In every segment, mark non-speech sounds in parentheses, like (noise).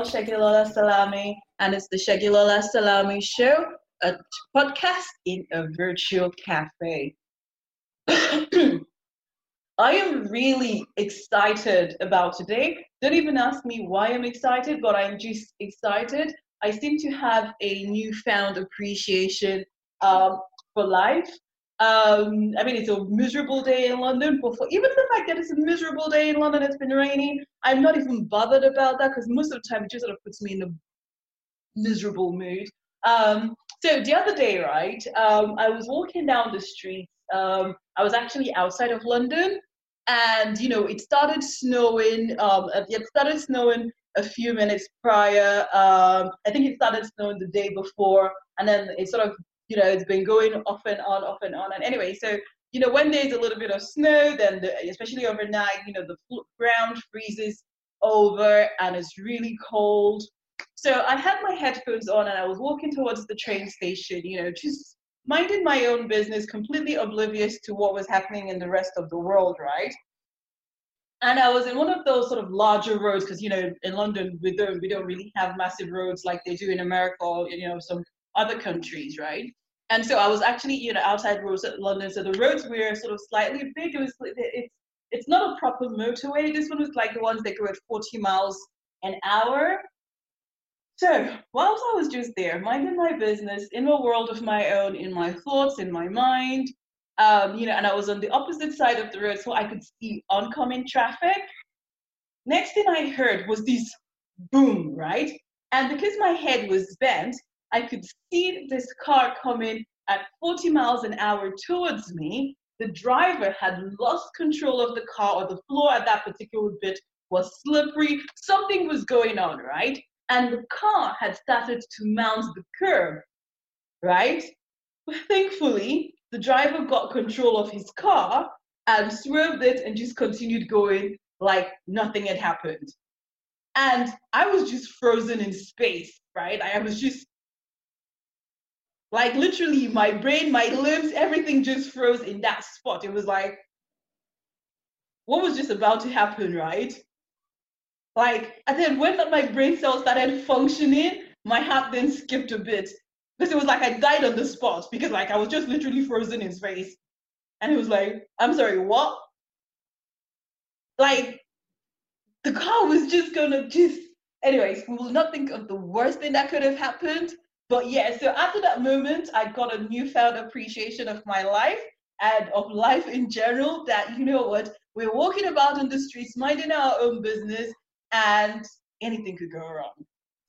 girl, Segilola Salami, and it's the Segilola Salami Show, a podcast in a virtual cafe. (clears throat) I am really excited about today. Don't even ask me why I'm excited, but I'm just excited. I seem to have a newfound appreciation um, for life. Um, I mean, it's a miserable day in London, but for even the fact that it's a miserable day in London, it's been raining, I'm not even bothered about that because most of the time it just sort of puts me in a miserable mood. Um, so the other day, right, um, I was walking down the street. Um, I was actually outside of London, and you know, it started snowing. Um, it started snowing a few minutes prior. Um, I think it started snowing the day before, and then it sort of you know, it's been going off and on, off and on. And anyway, so, you know, when there's a little bit of snow, then the, especially overnight, you know, the ground freezes over and it's really cold. So I had my headphones on and I was walking towards the train station, you know, just minding my own business, completely oblivious to what was happening in the rest of the world, right? And I was in one of those sort of larger roads because you know in London we don't we don't really have massive roads like they do in America or you know some other countries, right? And so I was actually, you know, outside roads at London. So the roads were sort of slightly big. It was, it's, it's not a proper motorway. This one was like the ones that go at 40 miles an hour. So whilst I was just there, minding my business in a world of my own, in my thoughts, in my mind, um, you know, and I was on the opposite side of the road, so I could see oncoming traffic. Next thing I heard was this boom, right? And because my head was bent, I could see this car coming at 40 miles an hour towards me. The driver had lost control of the car, or the floor at that particular bit was slippery. Something was going on, right? And the car had started to mount the curb, right? But (laughs) thankfully, the driver got control of his car and swerved it and just continued going like nothing had happened. And I was just frozen in space, right? I was just like literally, my brain, my limbs, everything just froze in that spot. It was like, what was just about to happen, right? Like, and then when my brain cells started functioning, my heart then skipped a bit because it was like I died on the spot because like I was just literally frozen in space. And it was like, I'm sorry, what? Like, the car was just gonna just. Anyways, we will not think of the worst thing that could have happened, but yeah, so after that moment, I got a newfound appreciation of my life and of life in general. That you know what, we're walking about on the streets, minding our own business, and anything could go wrong.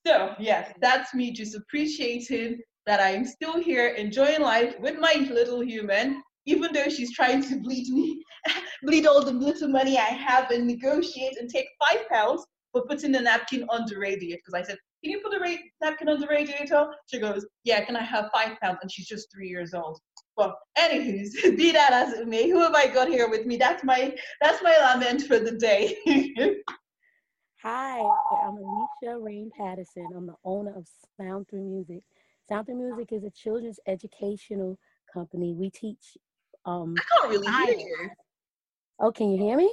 So yes, that's me just appreciating that I'm still here enjoying life with my little human, even though she's trying to bleed me, (laughs) bleed all the little money I have and negotiate and take five pounds for putting the napkin on the radiator. Because I said, can you put a ra- napkin on the radiator? She goes, yeah, can I have five pounds? And she's just three years old. Well, anywho's, (laughs) be that as it may, who have I got here with me? That's my that's my lament for the day. (laughs) Hi, I'm Alicia Reygn Patterson. I'm the owner of Sound Through Music. Sound Through Music is a children's educational company. We teach. Um, I can't really hear you. Oh, can you hear me?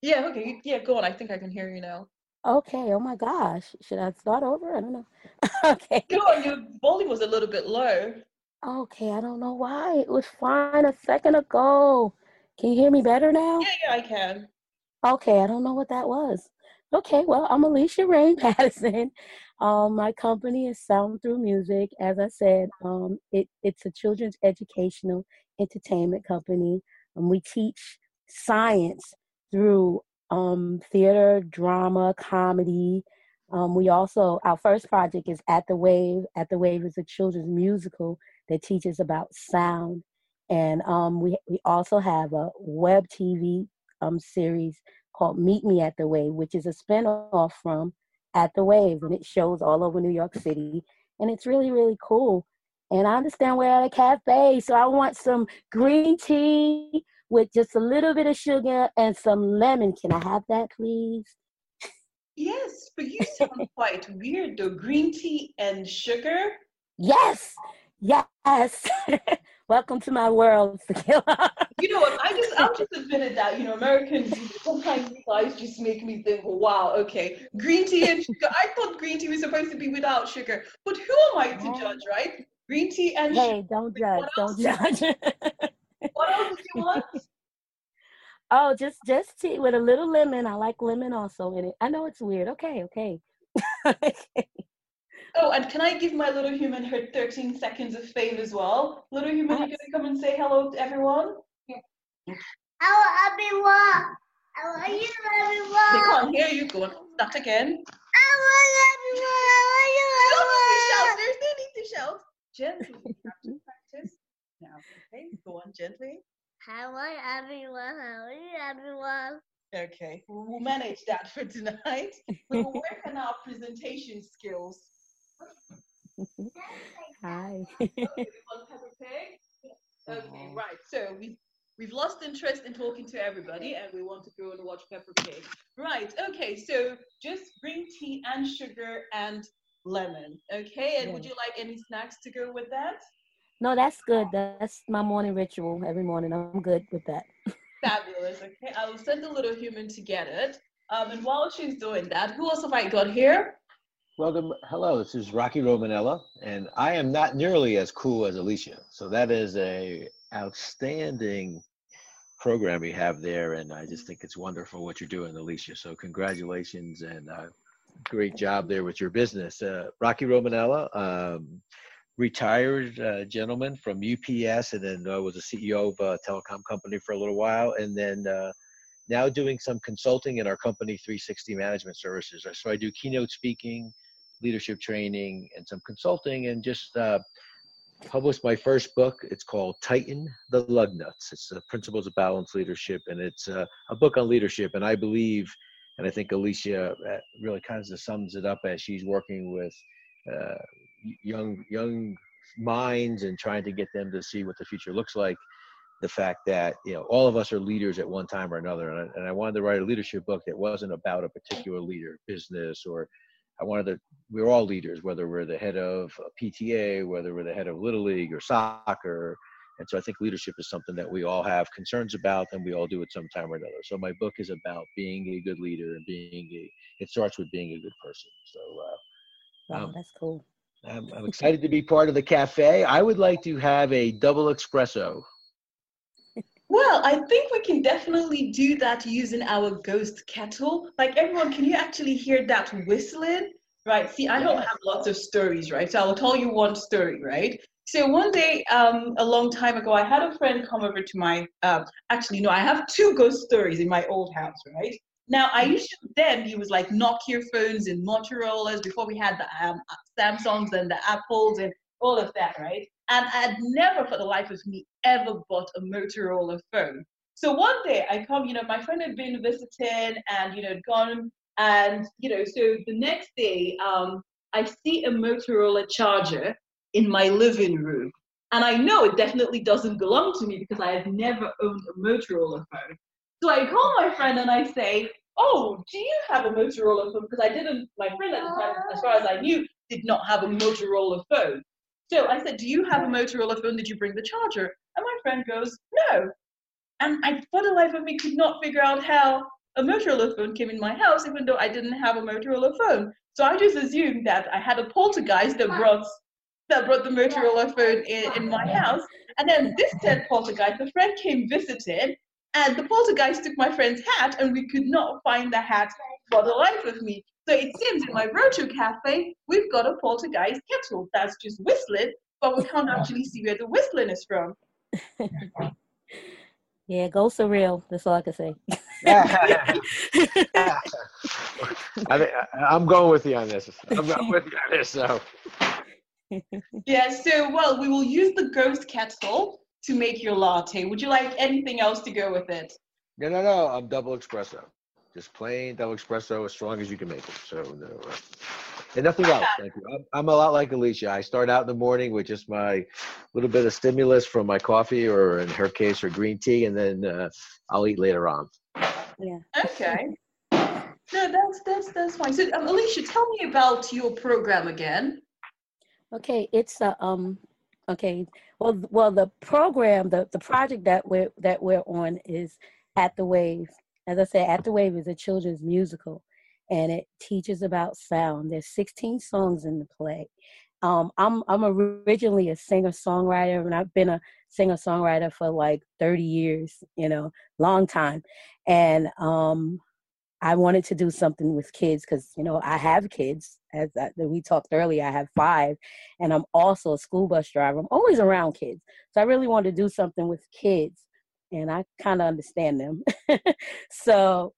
Yeah. Okay. Yeah. Go on. I think I can hear you now. Okay. Oh my gosh. Should I start over? I don't know. (laughs) okay. Your, your volume was a little bit low. Okay. I don't know why. It was fine a second ago. Can you hear me better now? Yeah, yeah, I can. Okay. I don't know what that was. Okay. Well, I'm Alicia Reygn (laughs) Patterson. Um, my company is Sound Through Music. As I said, um, it, it's a children's educational entertainment company. Um, we teach science through um, theater, drama, comedy. Um, we also, our first project is At the Wave. At the Wave is a children's musical that teaches about sound. And um, we, we also have a web TV um, series called Meet Me at the Wave, which is a spinoff from At the Wave. And it shows all over New York City. And it's really, really cool. And I understand we're at a cafe, so I want some green tea with just a little bit of sugar and some lemon. Can I have that, please? Yes, but you sound (laughs) quite weird though. Green tea and sugar? Yes, yes. (laughs) Welcome to my world, you know what? I (laughs) just I'm just admitted that you know Americans sometimes you guys just make me think, wow, okay, green tea and sugar. I thought green tea was supposed to be without sugar, but who am I to judge, right? Green tea and hey, sugar. don't judge, don't judge. What else do you want? Oh, just just tea with a little lemon. I like lemon also in it. I know it's weird. Okay, okay. (laughs) Oh, and can I give my little human her 13 seconds of fame as well? Little human, you gonna come and say hello to everyone? Hello, everyone. How are you, everyone? They can't hear you. Go on, start again. Hello, everyone. How are you, everyone? need to shout. There's no need to shout. Gently. You have to practice. Now, okay, go on gently. Hello, everyone. How are you, everyone? Okay, we will manage that for tonight. We will work on our presentation skills. Hi. (laughs) Okay, Pig? Okay, right. So we've we've lost interest in talking to everybody, and we want to go and watch Peppa Pig. Right. Okay. So just green tea and sugar and lemon. Okay. And would you like any snacks to go with that? No, that's good. That's my morning ritual every morning. I'm good with that. Fabulous. Okay. I will send the little human to get it. Um, and while she's doing that, who else have I got here? Welcome. Hello, this is Rocky Romanella, and I am not nearly as cool as Alicia. So that is a outstanding program you have there, and I just think it's wonderful what you're doing, Alicia. So congratulations and uh, great job there with your business. Uh, Rocky Romanella, um, retired uh, gentleman from UPS, and then uh, was a CEO of a telecom company for a little while, and then uh, now doing some consulting in our company 360 management services. So i do keynote speaking leadership training and some consulting and just uh, published my first book. It's called tighten the lug nuts. It's the principles of balanced leadership and it's uh, a book on leadership and i believe and i think alicia uh, really kind of sums it up as she's working with uh, young young minds and trying to get them to see what the future looks like. The fact that you know all of us are leaders at one time or another. And I, and I wanted to write a leadership book that wasn't about a particular leader business or i wanted to we're all leaders whether we're the head of a pta whether we're the head of little league or soccer. And so i think leadership is something that we all have concerns about and we all do at some time or another. So my book is about being a good leader and being a it starts with being a good person. So uh, Wow, Um, that's cool. I'm, I'm excited to be part of the cafe i would like to have a double espresso Well, I think we can definitely do that using our ghost kettle. Like everyone, can you actually hear that whistling? Right. See, I don't have lots of stories, right? So I'll tell you one story, right? So one day, um, a long time ago, I had a friend come over to my. Uh, actually, no, I have two ghost stories in my old house, right? Now I used to then use like Nokia phones and Motorola's before we had the um, Samsungs and the Apples and all of that, right? And I'd never for the life of me ever bought a Motorola phone. So one day I come, you know, my friend had been visiting and, you know, gone and, you know, so the next day um, I see a Motorola charger in my living room. And I know it definitely doesn't belong to me because I have never owned a Motorola phone. So I call my friend and I say, Oh, do you have a Motorola phone? Because I didn't, my friend at the time, as far as I knew, did not have a Motorola phone. So I said, Do you have a Motorola phone? Did you bring the charger? And my friend goes, No. And I, for the life of me, could not figure out how a Motorola phone came in my house, even though I didn't have a Motorola phone. So I just assumed that I had a poltergeist that brought that brought the Motorola phone in, in my house. And then this said poltergeist, the friend came visiting, and the poltergeist took my friend's hat, and we could not find the hat for the life of me. So it seems in my virtual cafe, we've got a poltergeist kettle that's just whistling, but we can't (laughs) actually see where the whistling is from. Yeah, ghosts are real. That's all I can say. (laughs) I think, I'm going with you on this. I'm going with you on this. So Yeah, so well, we will use the ghost kettle to make your latte. Would you like anything else to go with it? no, no, no. I'm double espresso, just plain double espresso, as strong as you can make it. So no, uh, and nothing else. Thank you. I'm, I'm a lot like Alicia. I start out in the morning with just my little bit of stimulus from my coffee, or in her case, her green tea, and then uh, I'll eat later on. Yeah. Okay. No, that's that's that's fine. So, um, Alicia, tell me about your program again. Okay, it's a um Okay. Well, well, the program, the the project that we're that we're on is at the Wave. As I said, at the Wave is a children's musical, and it teaches about sound. There's 16 songs in the play. Um, I'm I'm originally a singer songwriter, and I've been a singer songwriter for like 30 years. You know, long time, and um, I wanted to do something with kids because you know I have kids. As we talked earlier, I have five, and I'm also a school bus driver. I'm always around kids, so I really wanted to do something with kids, and I kind of understand them. (laughs) so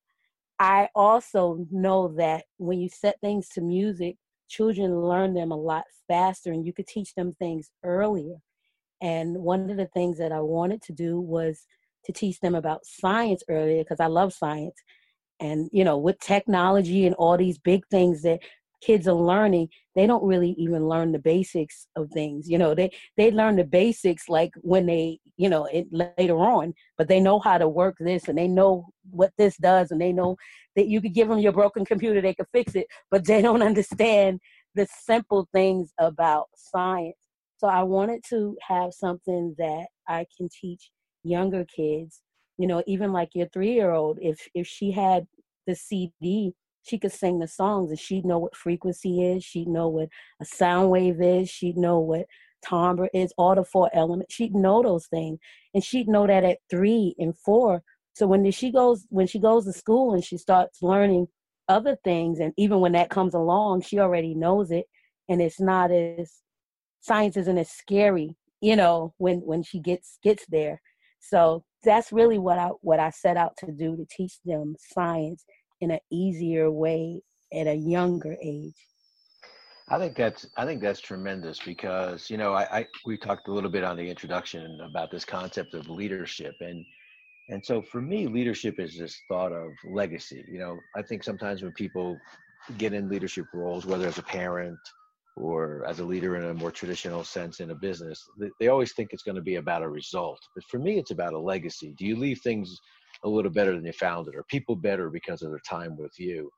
I also know that when you set things to music, children learn them a lot faster, and you could teach them things earlier. And one of the things that I wanted to do was to teach them about science earlier because I love science and you know with technology and all these big things that kids are learning they don't really even learn the basics of things. You know they they learn the basics like when they you know it, later on but they know how to work this and they know what this does and they know that you could give them your broken computer they could fix it but they don't (laughs) understand the simple things about science. So i wanted to have something that i can teach younger kids you know even like your three year old if if she had the cd she could sing the songs and she'd know what frequency is she'd know what a sound wave is she'd know what timbre is all the four elements she'd know those things. And she'd know that at three and four. So when she goes when she goes to school and she starts learning other things and even when that comes along she already knows it. And it's not as science isn't as scary you know when when she gets gets there. So that's really what I what I set out to do to teach them science in an easier way at a younger age. I think that's I think that's tremendous because you know I, I we talked a little bit on the introduction about this concept of leadership and and so for me leadership is this thought of legacy. You know I think sometimes when people get in leadership roles, whether as a parent or as a leader in a more traditional sense in a business, they always think it's going to be about a result. But for me, it's about a legacy. Do you leave things a little better than you found it? Are people better because of their time with you?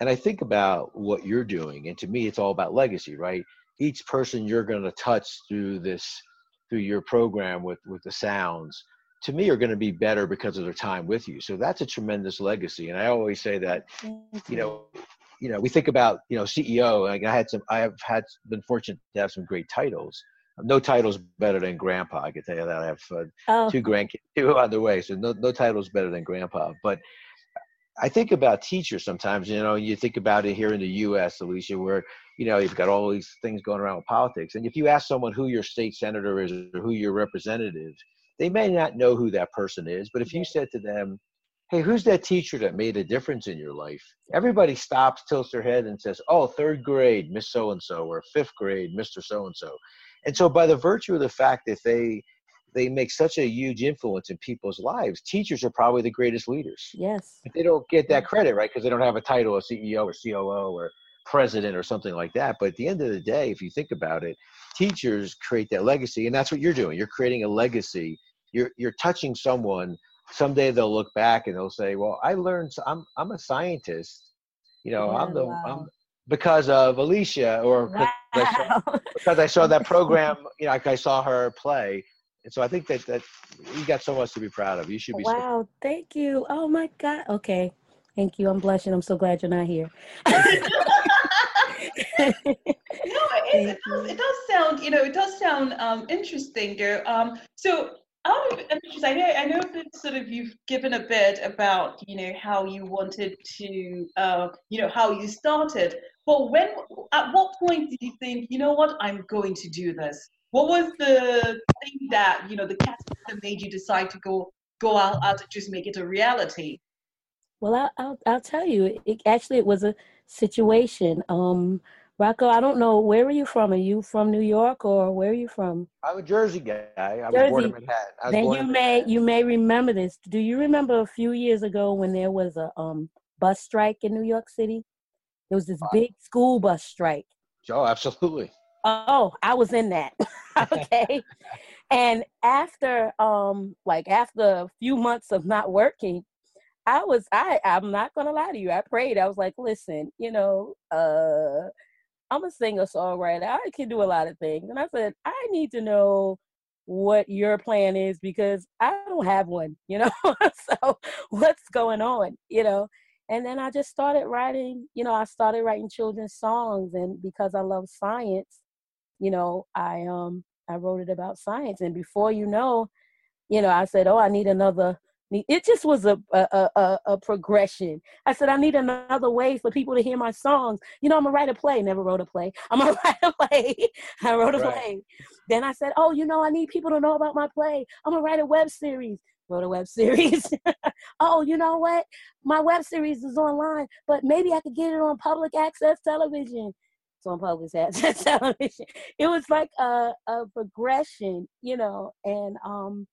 And I think about what you're doing, and to me, it's all about legacy, right? Each person you're going to touch through this, through your program with with the sounds, to me, are going to be better because of their time with you. So that's a tremendous legacy. And I always say that, you know, you know, we think about, you know, CEO. Like I had some, I have had been fortunate to have some great titles. No titles better than grandpa. I can tell you that I have uh, oh. two grandkids, two on the way. So no, no titles better than grandpa. But I think about teachers sometimes. You know, you think about it here in the U.S., Alicia, where you know you've got all these things going around with politics, and if you ask someone who your state senator is or who your representative, they may not know who that person is. But if you said to them, hey, who's that teacher that made a difference in your life? Everybody stops, tilts their head, and says, oh, third grade, Miss So and so, or fifth grade, Mr. So and so. And so, by the virtue of the fact that they they make such a huge influence in people's lives, teachers are probably the greatest leaders. Yes. But they don't get that credit, right? Because they don't have a title of CEO or COO or president or something like that. But at the end of the day, if you think about it, teachers create that legacy, and that's what you're doing. You're creating a legacy. You're you're touching someone someday they'll look back and they'll say, "Well, I learned. I'm I'm a scientist. You know, yeah, I'm the wow. I'm because of Alicia or (laughs) wow. because, I saw, because I saw that program. You know, like I saw her play." And so I think that that you got so much to be proud of. You should be. Wow! So- thank you. Oh my God. Okay. Thank you. I'm blushing. I'm so glad you're not here. (laughs) (laughs) no, it, it, does, it, does, sound, you know, it does sound um, interesting, though. Um, so out of interest, I know I know that sort of you've given a bit about you know how you wanted to uh, you know how you started, but when at what point did you think you know what I'm going to do this? What was the thing that you know the catalyst that made you decide to go go out, out and just make it a reality? Well, I'll I'll, I'll tell you. It, actually, it was a situation. Um, Rocco, I don't know where are you from? Are you from New York or where are you from? I'm a Jersey guy. I Jersey. was born in Manhattan. then you may you may remember this. Do you remember a few years ago when there was a um, bus strike in New York City? There was this big school bus strike. Oh, absolutely. Oh, I was in that. (laughs) (laughs) okay. and after um like after a few months of not working, I was I I'm not gonna lie to you. I prayed. I was like, listen, you know, uh I'm a singer songwriter. I can do a lot of things. And I said, I need to know what your plan is because I don't have one, you know? (laughs) so what's going on, you know? And then I just started writing, you know, I started writing children's songs and because I love science, you know, I um I wrote it about science and before you know, you know, I said, "Oh, I need another it just was a, a, a, a, progression. I said, I need another way for people to hear my songs. You know, I'm gonna write a play. Never wrote a play. (laughs) I'm gonna write a play. (laughs) I wrote a right. play. Then I said, Oh, you know, I need people to know about my play. I'm gonna write a web series. Wrote a web (laughs) series. oh, you know what? My web series is online, but maybe I could get it on public access television. It's on public access television. It was like a, a progression, you know, and um,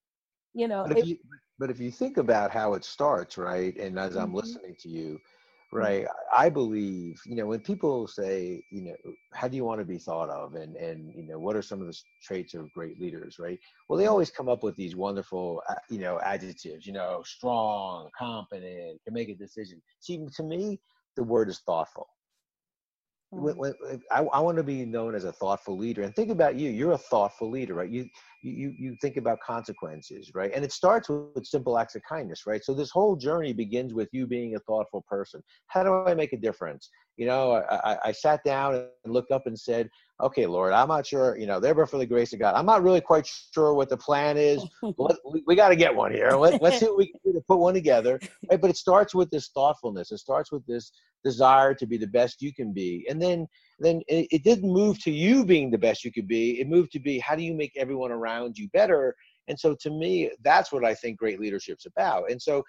you know, but if, it, you, but if you think about how it starts, right, and as I'm mm-hmm. listening to you, mm-hmm. right, I believe, you know, when people say, you know, how do you want to be thought of, and and you know, what are some of the traits of great leaders, right? Well, they mm-hmm. always come up with these wonderful, you know, adjectives, you know, strong, competent, can make a decision. See, to me, the word is thoughtful when, mm. when, I, I want to be known as a thoughtful leader and think about you you're a thoughtful leader right? You you you think about consequences right? And it starts with, with simple acts of kindness right? So this whole journey begins with you being a thoughtful person. How do i make a difference? You know i, I, I sat down and looked up and said okay lord i'm not sure you know therefore for the grace of god. I'm not really quite sure what the plan is. (laughs) Let, we, we got to get one here. Let, let's see what we can do to put one together. (laughs) Right but it starts with this thoughtfulness. It starts with this desire to be the best you can be. And then then it, it didn't move to you being the best you could be. It moved to be how do you make everyone around you better? And so to me that's what i think great leadership's about. And so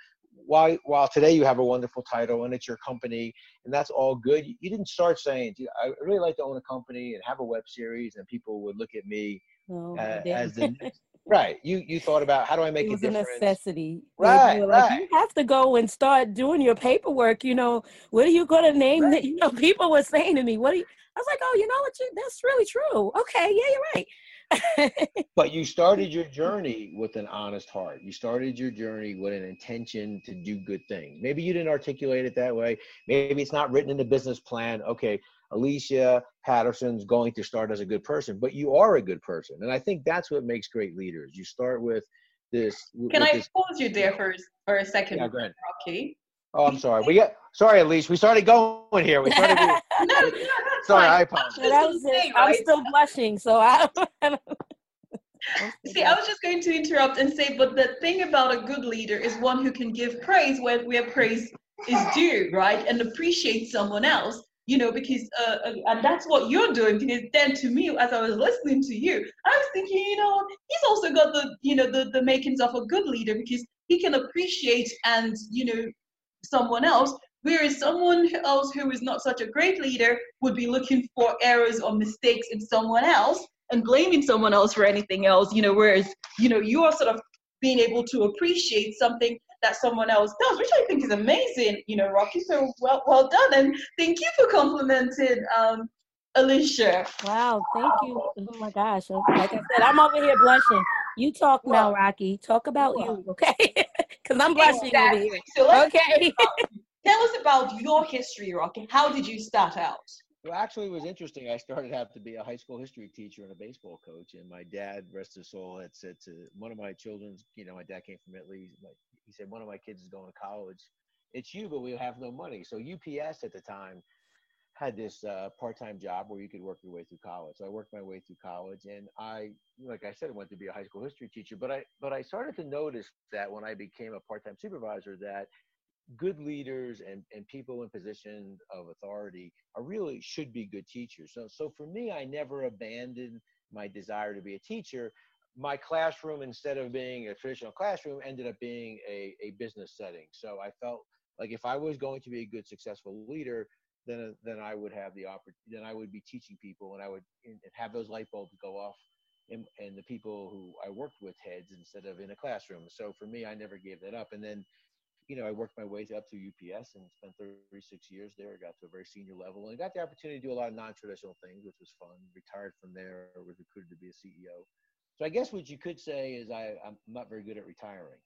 while while today you have a wonderful title and it's your company and that's all good you didn't start saying i really like to own a company and have a web series and people would look at me oh, uh, as the (laughs) Right. You you thought about how do I make it was a, a necessity. Right. Like, right. You have to go and start doing your paperwork. You know, what are you going to name right. that? (laughs) You know, people were saying to me, "What?" Are you? I was like, "Oh, you know what? You, that's really true. Okay, yeah, you're right." (laughs) but you started your journey with an honest heart. You started your journey with an intention to do good things. Maybe you didn't articulate it that way. Maybe it's not written in the business plan. Okay, Alicia Patterson's going to start as a good person, but you are a good person. And I think that's what makes great leaders. You start with this. Can with I this, pause you there for, for a second, yeah, go ahead. Rocky? Oh, I'm sorry. We got sorry, Alicia. We started going here. We started. (laughs) no, no, sorry, fine. I apologize. Was saying, I'm still blushing, so I. (laughs) (laughs) See, I was just going to interrupt and say, but the thing about a good leader is one who can give praise where, where praise is due, right? And appreciate someone else you know, because, uh, uh, and that's what you're doing. Because then to me, as I was listening to you, I was thinking, you know, he's also got the, you know, the, the makings of a good leader because he can appreciate and, you know, someone else. Whereas someone else who is not such a great leader would be looking for errors or mistakes in someone else and blaming someone else for anything else, you know, whereas, you know, you are sort of being able to appreciate something that someone else does, which I think is amazing, you know, Rocky. So well, well done, and thank you for complimenting um, Alicia. Wow, thank you. Oh my gosh, like I said, I'm over here blushing. You talk well, now, Rocky. Talk about well, you, okay? (laughs) Because I'm blushing exactly. over here. So okay. Tell us about your history, Rocky. How did you start out? Well, actually, it was interesting. I started out to be a high school history teacher and a baseball coach, and my dad, rest his soul, had said to one of my children's, you know, my dad came from Italy. he said, one of my kids is going to college. It's you, but we have no money. So UPS at the time had this uh, part-time job where you could work your way through college. So I worked my way through college, and I, like I said, went to be a high school history teacher. But I, but I started to notice that when I became a part-time supervisor, that good leaders and, and people in positions of authority are really should be good teachers. So, so for me, I never abandoned my desire to be a teacher. My classroom, instead of being a traditional classroom, ended up being a, a business setting. So I felt like if I was going to be a good, successful leader, then then I would have the opportunity. Then I would be teaching people, and I would and have those light bulbs go off, and, and the people who I worked with heads instead of in a classroom. So for me, I never gave that up. And then you know, I worked my way up to UPS and spent 36 years there. I got to a very senior level and got the opportunity to do a lot of non-traditional things, which was fun. Retired from there, was recruited to be a CEO. So I guess what you could say is I, I'm not very good at retiring.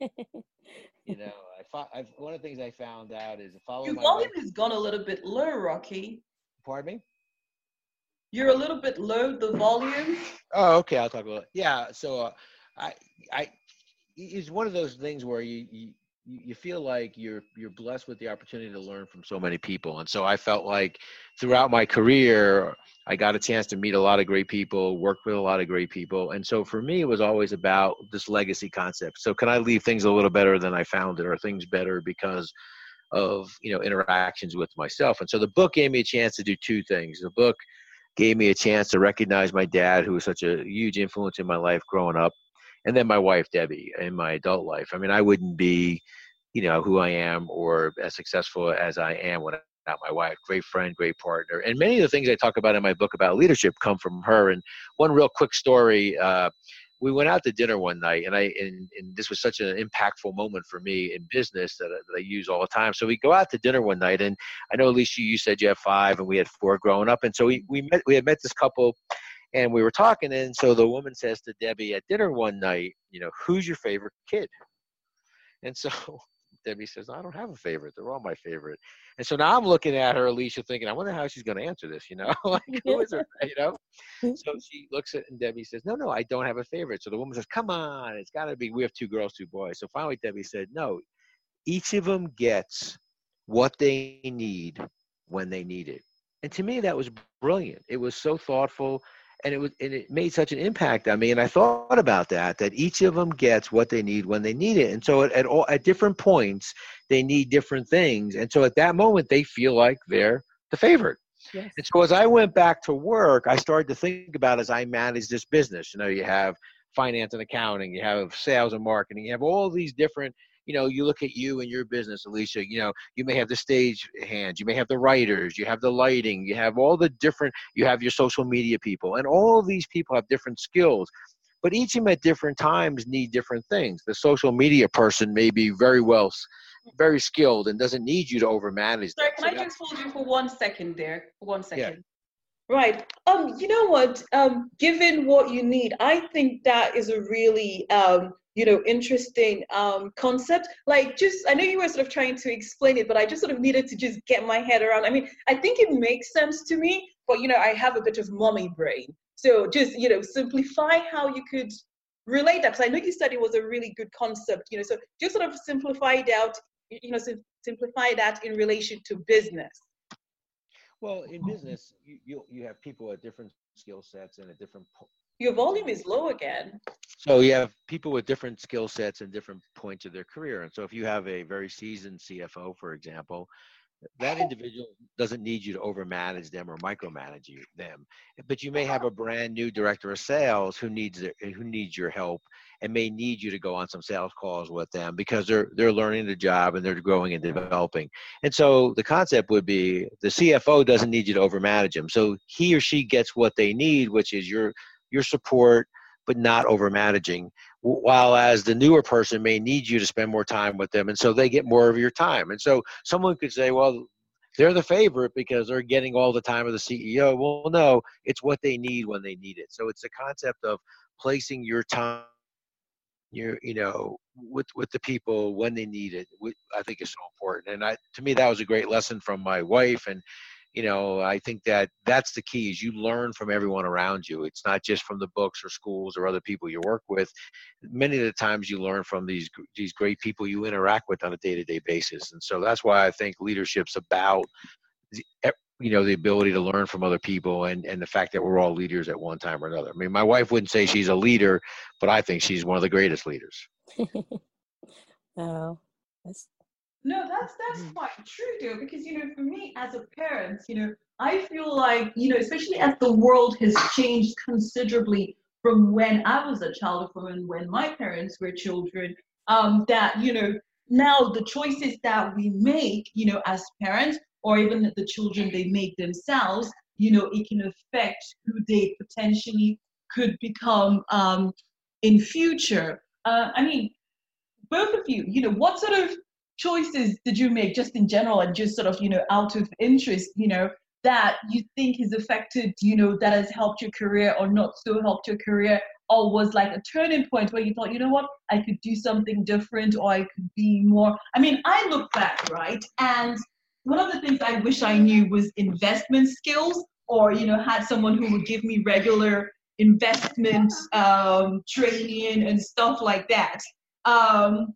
(laughs) you know, I fought, I've, one of the things I found out is follow Your my volume has gone a little bit low, Rocky. Pardon me? you're a little bit low, the volume. Oh, okay. I'll talk about. It. Yeah. So uh, I, I, it's one of those things where you, you you feel like you're you're blessed with the opportunity to learn from so many people. And so i felt like throughout my career i got a chance to meet a lot of great people work with a lot of great people. And so for me it was always about this legacy concept. So can i leave things a little better than i found it or things better because of you know interactions with myself? And so the book gave me a chance to do two things. The book gave me a chance to recognize my dad who was such a huge influence in my life growing up and then my wife Debbie in my adult life. I mean, I wouldn't be, you know, who I am or as successful as I am without my wife. Great friend, great partner, and many of the things I talk about in my book about leadership come from her. And one real quick story. Uh, we went out to dinner one night and I and, and this was such an impactful moment for me in business that I, that I use all the time. So we go out to dinner one night and I know Alicia you said you have five and we had four growing up and so we, we met we had met this couple and we were talking, and so the woman says to Debbie at dinner one night, you know, who's your favorite kid? And so (laughs) Debbie says, I don't have a favorite. They're all my favorite. And so now I'm looking at her, Alicia, thinking, I wonder how she's going to answer this, you know? (laughs) like, (laughs) who is her, you know? Mm-hmm. So she looks at, and Debbie says, No, no, I don't have a favorite. So the woman says, Come on, it's got to be, we have two girls, two boys. So finally, Debbie said, No, each of them gets what they need when they need it. And to me, that was brilliant. It was so thoughtful and it was and it made such an impact on me and i thought about that that each of them gets what they need when they need it and so at, at all at different points they need different things and so at that moment they feel like they're the favorite yes. and so as i went back to work i started to think about as i manage this business you know you have finance and accounting you have sales and marketing you have all these different you know, you look at you and your business, Alicia, you know, you may have the stage hands, you may have the writers, you have the lighting, you have all the different, you have your social media people, and all these people have different skills. But each of them at different times need different things. The social media person may be very well, very skilled and doesn't need you to overmanage. Sorry, can so I just hold you for one second there? One second. Right. Um, you know what? Um, given what you need, I think that is a really um you know interesting um, concept like just i know you were sort of trying to explain it but i just sort of needed to just get my head around i mean i think it makes sense to me but you know i have a bit of mommy brain so just you know simplify how you could relate that because i know you said it was a really good concept you know so just sort of simplify it out you know simplify that in relation to business well in mm-hmm. business you you, you have people at different skill sets and at different your volume is low again. So you have people with different skill sets and different points of their career. And so if you have a very seasoned CFO, for example, that oh. individual doesn't need you to overmanage them or micromanage you, them. But you may have a brand new director of sales who needs who needs your help and may need you to go on some sales calls with them because they're they're learning the job and they're growing and developing. And so the concept would be the CFO doesn't need you to overmanage them. So he or she gets what they need, which is your your support, but not over managing. While as the newer person may need you to spend more time with them, and so they get more of your time. And so someone could say, well, they're the favorite because they're getting all the time of the CEO. Well, no, it's what they need when they need it. So it's a concept of placing your time your you know with with the people when they need it i think is so important and i to me that was a great lesson from my wife and you know i think that that's the key is you learn from everyone around you. It's not just from the books or schools or other people you work with. Many of the times you learn from these these great people you interact with on a day-to-day basis. And so that's why i think leadership's about you know the ability to learn from other people and and the fact that we're all leaders at one time or another. I mean my wife wouldn't say she's a leader but i think she's one of the greatest leaders. (laughs) Oh that's no, that's that's mm. quite true, though, because you know, for me as a parent, you know, I feel like you know, especially as the world has changed considerably from when I was a child, from when my parents were children, um, that you know, now the choices that we make, you know, as parents, or even the children they make themselves, you know, it can affect who they potentially could become um, in future. Uh, I mean, both of you, you know, what sort of choices did you make just in general and just sort of, you know, out of interest, you know, that you think has affected, you know, that has helped your career or not so helped your career? Or was like a turning point where you thought, you know what, I could do something different or I could be more. I mean, I look back, right? And one of the things I wish I knew was investment skills or you know had someone who would give me regular investment um, training and stuff like that. Um,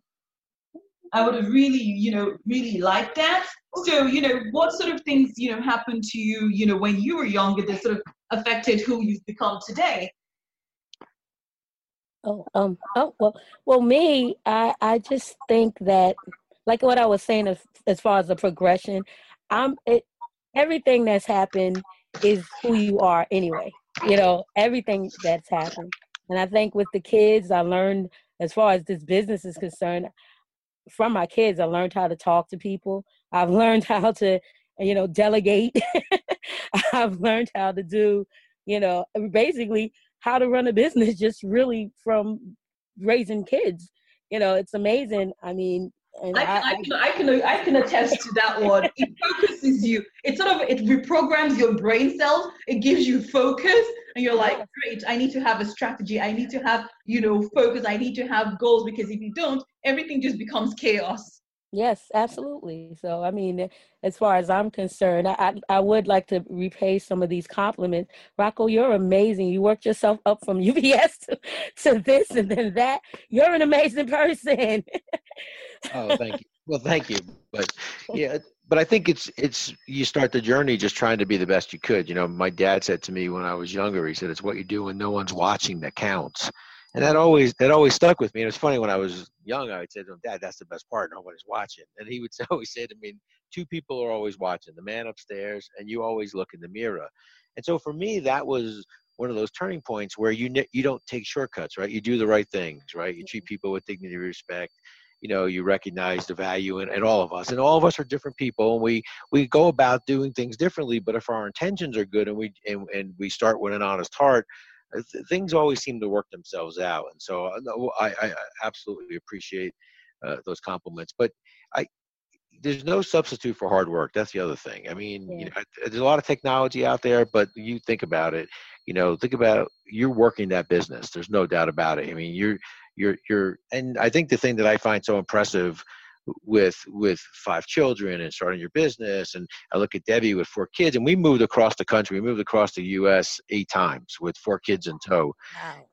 I would have really, you know, really liked that. So, you know, what sort of things, you know, happened to you, you know, when you were younger that sort of affected who you've become today? Oh, um, oh, well, well, me, I, I just think that, like what I was saying, as, as far as the progression, I'm it, everything that's happened is who you are anyway. You know, everything that's happened, and I think with the kids, I learned as far as this business is concerned, from my kids, I learned how to talk to people. I've (laughs) learned how to, you know, delegate. (laughs) I've learned how to do, you know, basically how to run a business (laughs) just really from raising kids. You know, it's amazing. I mean, and I, I, I, can, I can I can attest to that one. It focuses you. It sort of it reprograms your brain cells. It gives you focus, and you're like, great. I need to have a strategy. I need to have you know focus. I need to have goals because if you don't, everything just becomes chaos. Yes, absolutely. So, I mean, as far as I'm concerned, I, I would like to repay some of these compliments. Rocco, you're amazing. You worked yourself up from (laughs) UPS to, to this and then that. You're an amazing person. oh, thank you. Well, thank you. But (laughs) yeah, but I think it's it's you start the journey just trying to be the best you could. You know, my dad said to me when I was younger, he said, "It's what you do when no one's watching that counts." and that always that always stuck with me. And it's funny when I was young, I would say to him, "Dad, that's the best part. Nobody's watching." And he would (laughs) always say to me, two people are always watching: the man upstairs, and you always look in the mirror." And so for me, that was one of those turning points where you you don't take shortcuts, right? You do the right things, right? You treat people with dignity, and respect. You know, you recognize the value in, in all of us, and all of us are different people, and we we go about doing things differently. But if our intentions are good, and we and, and we start with an honest heart, uh, things always seem to work themselves out. And so uh, I, I absolutely appreciate uh, those compliments. But I, there's no substitute for hard work. That's the other thing. I mean, yeah. you know, there's a lot of technology out there, but you think about it. You know, think about you're working that business. There's no doubt about it. I mean, you're you're you're, and I think the thing that I find so impressive with with five children and starting your business and i look at debbie with four kids and we moved across the country we moved across the us eight times with four kids in tow. Wow.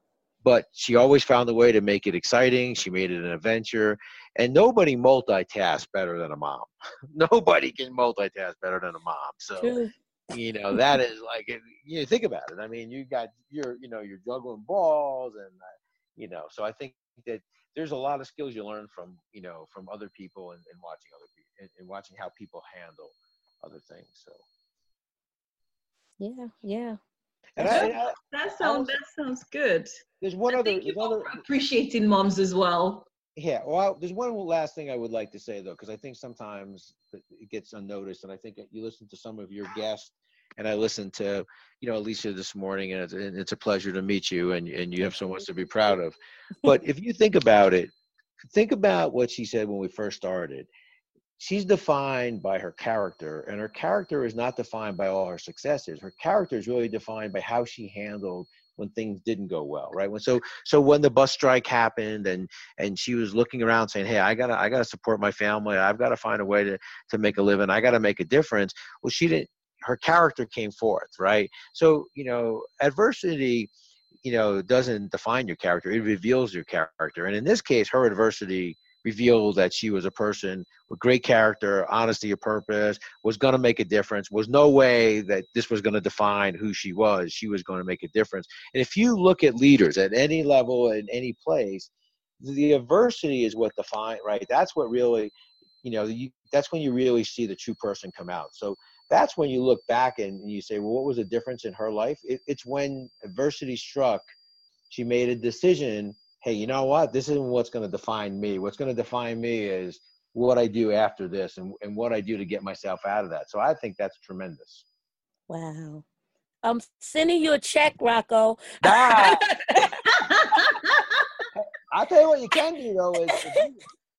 but she always found a way to make it exciting she made it an adventure and nobody multitasks better than a mom. (laughs) Nobody can multitask better than a mom so you know that is like you know, think about it i mean you got you're you know you're juggling balls and uh, you know so i think that there's a lot of skills you learn from you know from other people and, and watching other people and, and, watching how people handle other things so. Yeah yeah. And that, I, I, that sounds that sounds good. There's one I other, you other appreciating moms as well. Yeah well there's one last thing i would like to say though because i think sometimes it gets unnoticed and i think you listen to some of your guests and I listened to, you know, Alicia this morning, and it's, and it's, a pleasure to meet you, and and you have so much to be proud of. But if you think about it, think about what she said when we first started. She's defined by her character, and her character is not defined by all her successes. Her character is really defined by how she handled when things didn't go well right when so so when the bus strike happened and and she was looking around saying hey i gotta i gotta support my family i've got to find a way to to make a living i gotta make a difference well she didn't her character came forth, right? So, you know, adversity, you know, doesn't define your character, it reveals your character. And in this case, her adversity revealed that she was a person with great character, honesty of purpose, was going to make a difference, was no way that this was going to define who she was. She was going to make a difference. And if you look at leaders at any level, in any place, the adversity is what define right that's what really you know you, that's when you really see the true person come out so that's when you look back and you say, well, what was the difference in her life? It, it's when adversity struck, she made a decision. Hey, you know what? This isn't what's going to define me. What's going to define me is what I do after this and, and what I do to get myself out of that. So I think that's tremendous. Wow. I'm sending you a check, Rocco. (laughs) (laughs) I'll tell you what you can do though is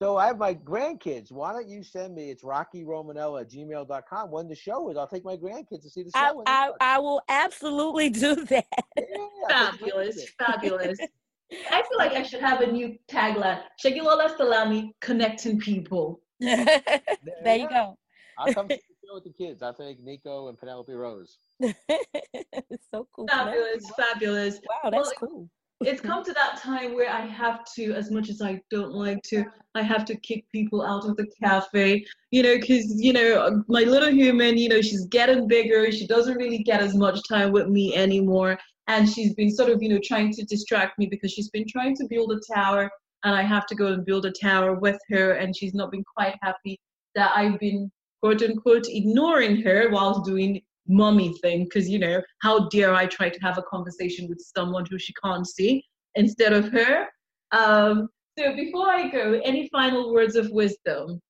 so I have my grandkids. Why don't you send me? It's Rocky Romanella at gmail.com. When the show is, I'll take my grandkids to see the show. I, I, I will absolutely do that. Yeah, fabulous, fabulous. (laughs) I feel like I should have a new tagline. Segilola Salami, connecting people. (laughs) there you go. I'll come to the go with the kids. I think Nico and Penelope Rose. it's (laughs) so cool. Fabulous, fabulous. Wow, that's Well, cool. It's come to that time where I have to, as much as I don't like to, I have to kick people out of the cafe, you know, because, you know, my little human, you know, she's getting bigger. She doesn't really get as much time with me anymore. And she's been sort of, you know, trying to distract me because she's been trying to build a tower and I have to go and build a tower with her. And she's not been quite happy that I've been, quote unquote, ignoring her whilst doing mommy thing because you know how dare i try to have a conversation with someone who she can't see instead of her um so before i go any final words of wisdom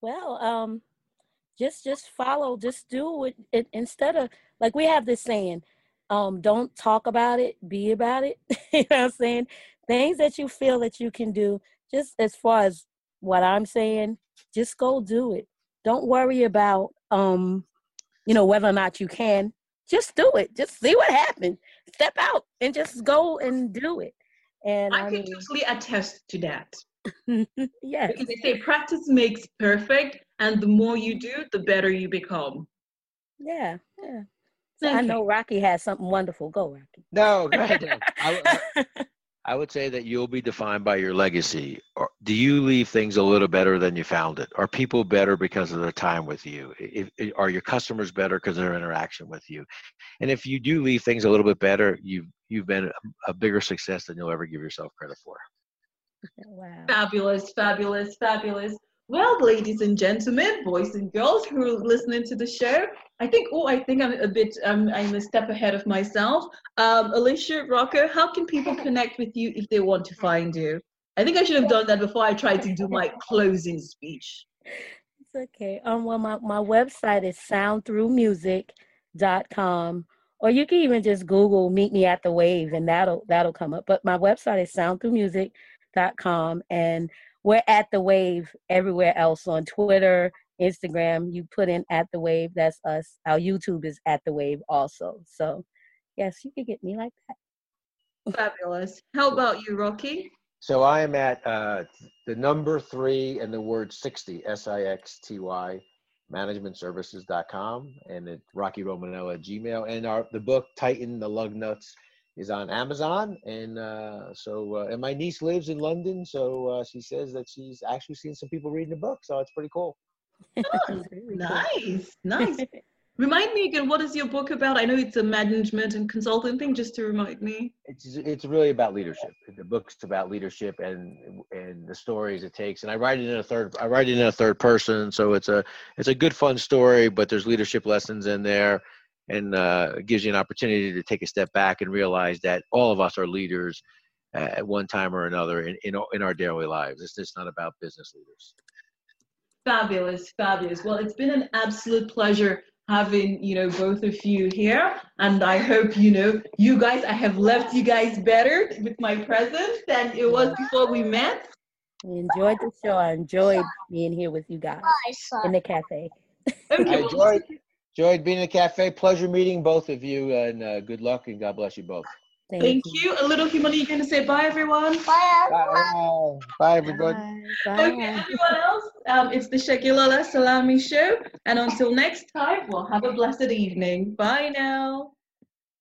Well, um, just just follow, just do it, it instead of like we have this saying, um, don't talk about it, be about it. (laughs) you know what I'm saying? Things that you feel that you can do, just as far as what I'm saying, just go do it. Don't worry about um, you know, whether or not you can. Just do it. Just see what happens. Step out and just go and do it. And i I, can mean, totally attest to that (laughs) yes, because they say practice makes perfect and the more you do the better you become yeah, yeah. So I know Rocky has something wonderful. Go, Rocky. No, go ahead. I, I- (laughs) I would say that you'll be defined by your legacy. Or do you leave things a little better than you found it? Are people better because of their time with you? If, if- are your customers better because of their interaction with you? And if you do leave things a little bit better, you've you've been a, a bigger success than you'll ever give yourself credit for. (laughs) Wow. Fabulous, fabulous, fabulous. Well, ladies and gentlemen, boys and girls who are listening to the show, I think, oh, I think I'm a bit, um, I'm a step ahead of myself. Um, Alicia, Rocco, how can people connect with you if they want to find you? I think I should have done that before I tried to do my closing speech. It's okay. Um, well, my, my website is soundthroughmusic.com, or you can even just Google "Meet Me at the Wave" and that'll that'll come up. But my website is soundthroughmusic.com, and we're at the Wave everywhere else on Twitter, Instagram. You put in "at the Wave," that's us. Our YouTube is "at the Wave" also. So, yes, you can get me like that. Fabulous. How about you, Rocky? So I am at uh, the number three and the word 60, S I X T Y, managementservices.com, and at Rocky Romanella at Gmail. And our the book, Tighten the Lug Nuts, is on Amazon. And uh, so, uh, and my niece lives in London. So uh, she says that she's actually seen some people reading the book. So it's pretty cool. It's. (laughs) Nice, nice. (laughs) Remind me again, what is your book about? I know it's a management and consulting thing, just to remind me. It's it's really about leadership. The book's about leadership and and the stories it takes. And I write it in a third. I write it in a third person, so it's a it's a good fun story. But there's leadership lessons in there, and uh, gives you an opportunity to take a step back and realize that all of us are leaders uh, at one time or another in in, in our daily lives. It's just not about business leaders. Fabulous, fabulous. Well, it's been an absolute pleasure having you know both of you here, and I hope you know you guys. I have left you guys better with my presence than it was before we met. I enjoyed the show. I enjoyed being here with you guys in the cafe. Okay, I well, enjoyed enjoyed being in the cafe. Pleasure meeting both of you, and uh, good luck and God bless you both. Thank, thank you. A little human, are you going to say bye, everyone? Bye. Bye, bye everybody. Bye. Bye. Okay, everyone else, um, it's the Segilola Salami Show, and until next time, well, have a blessed evening. Bye now.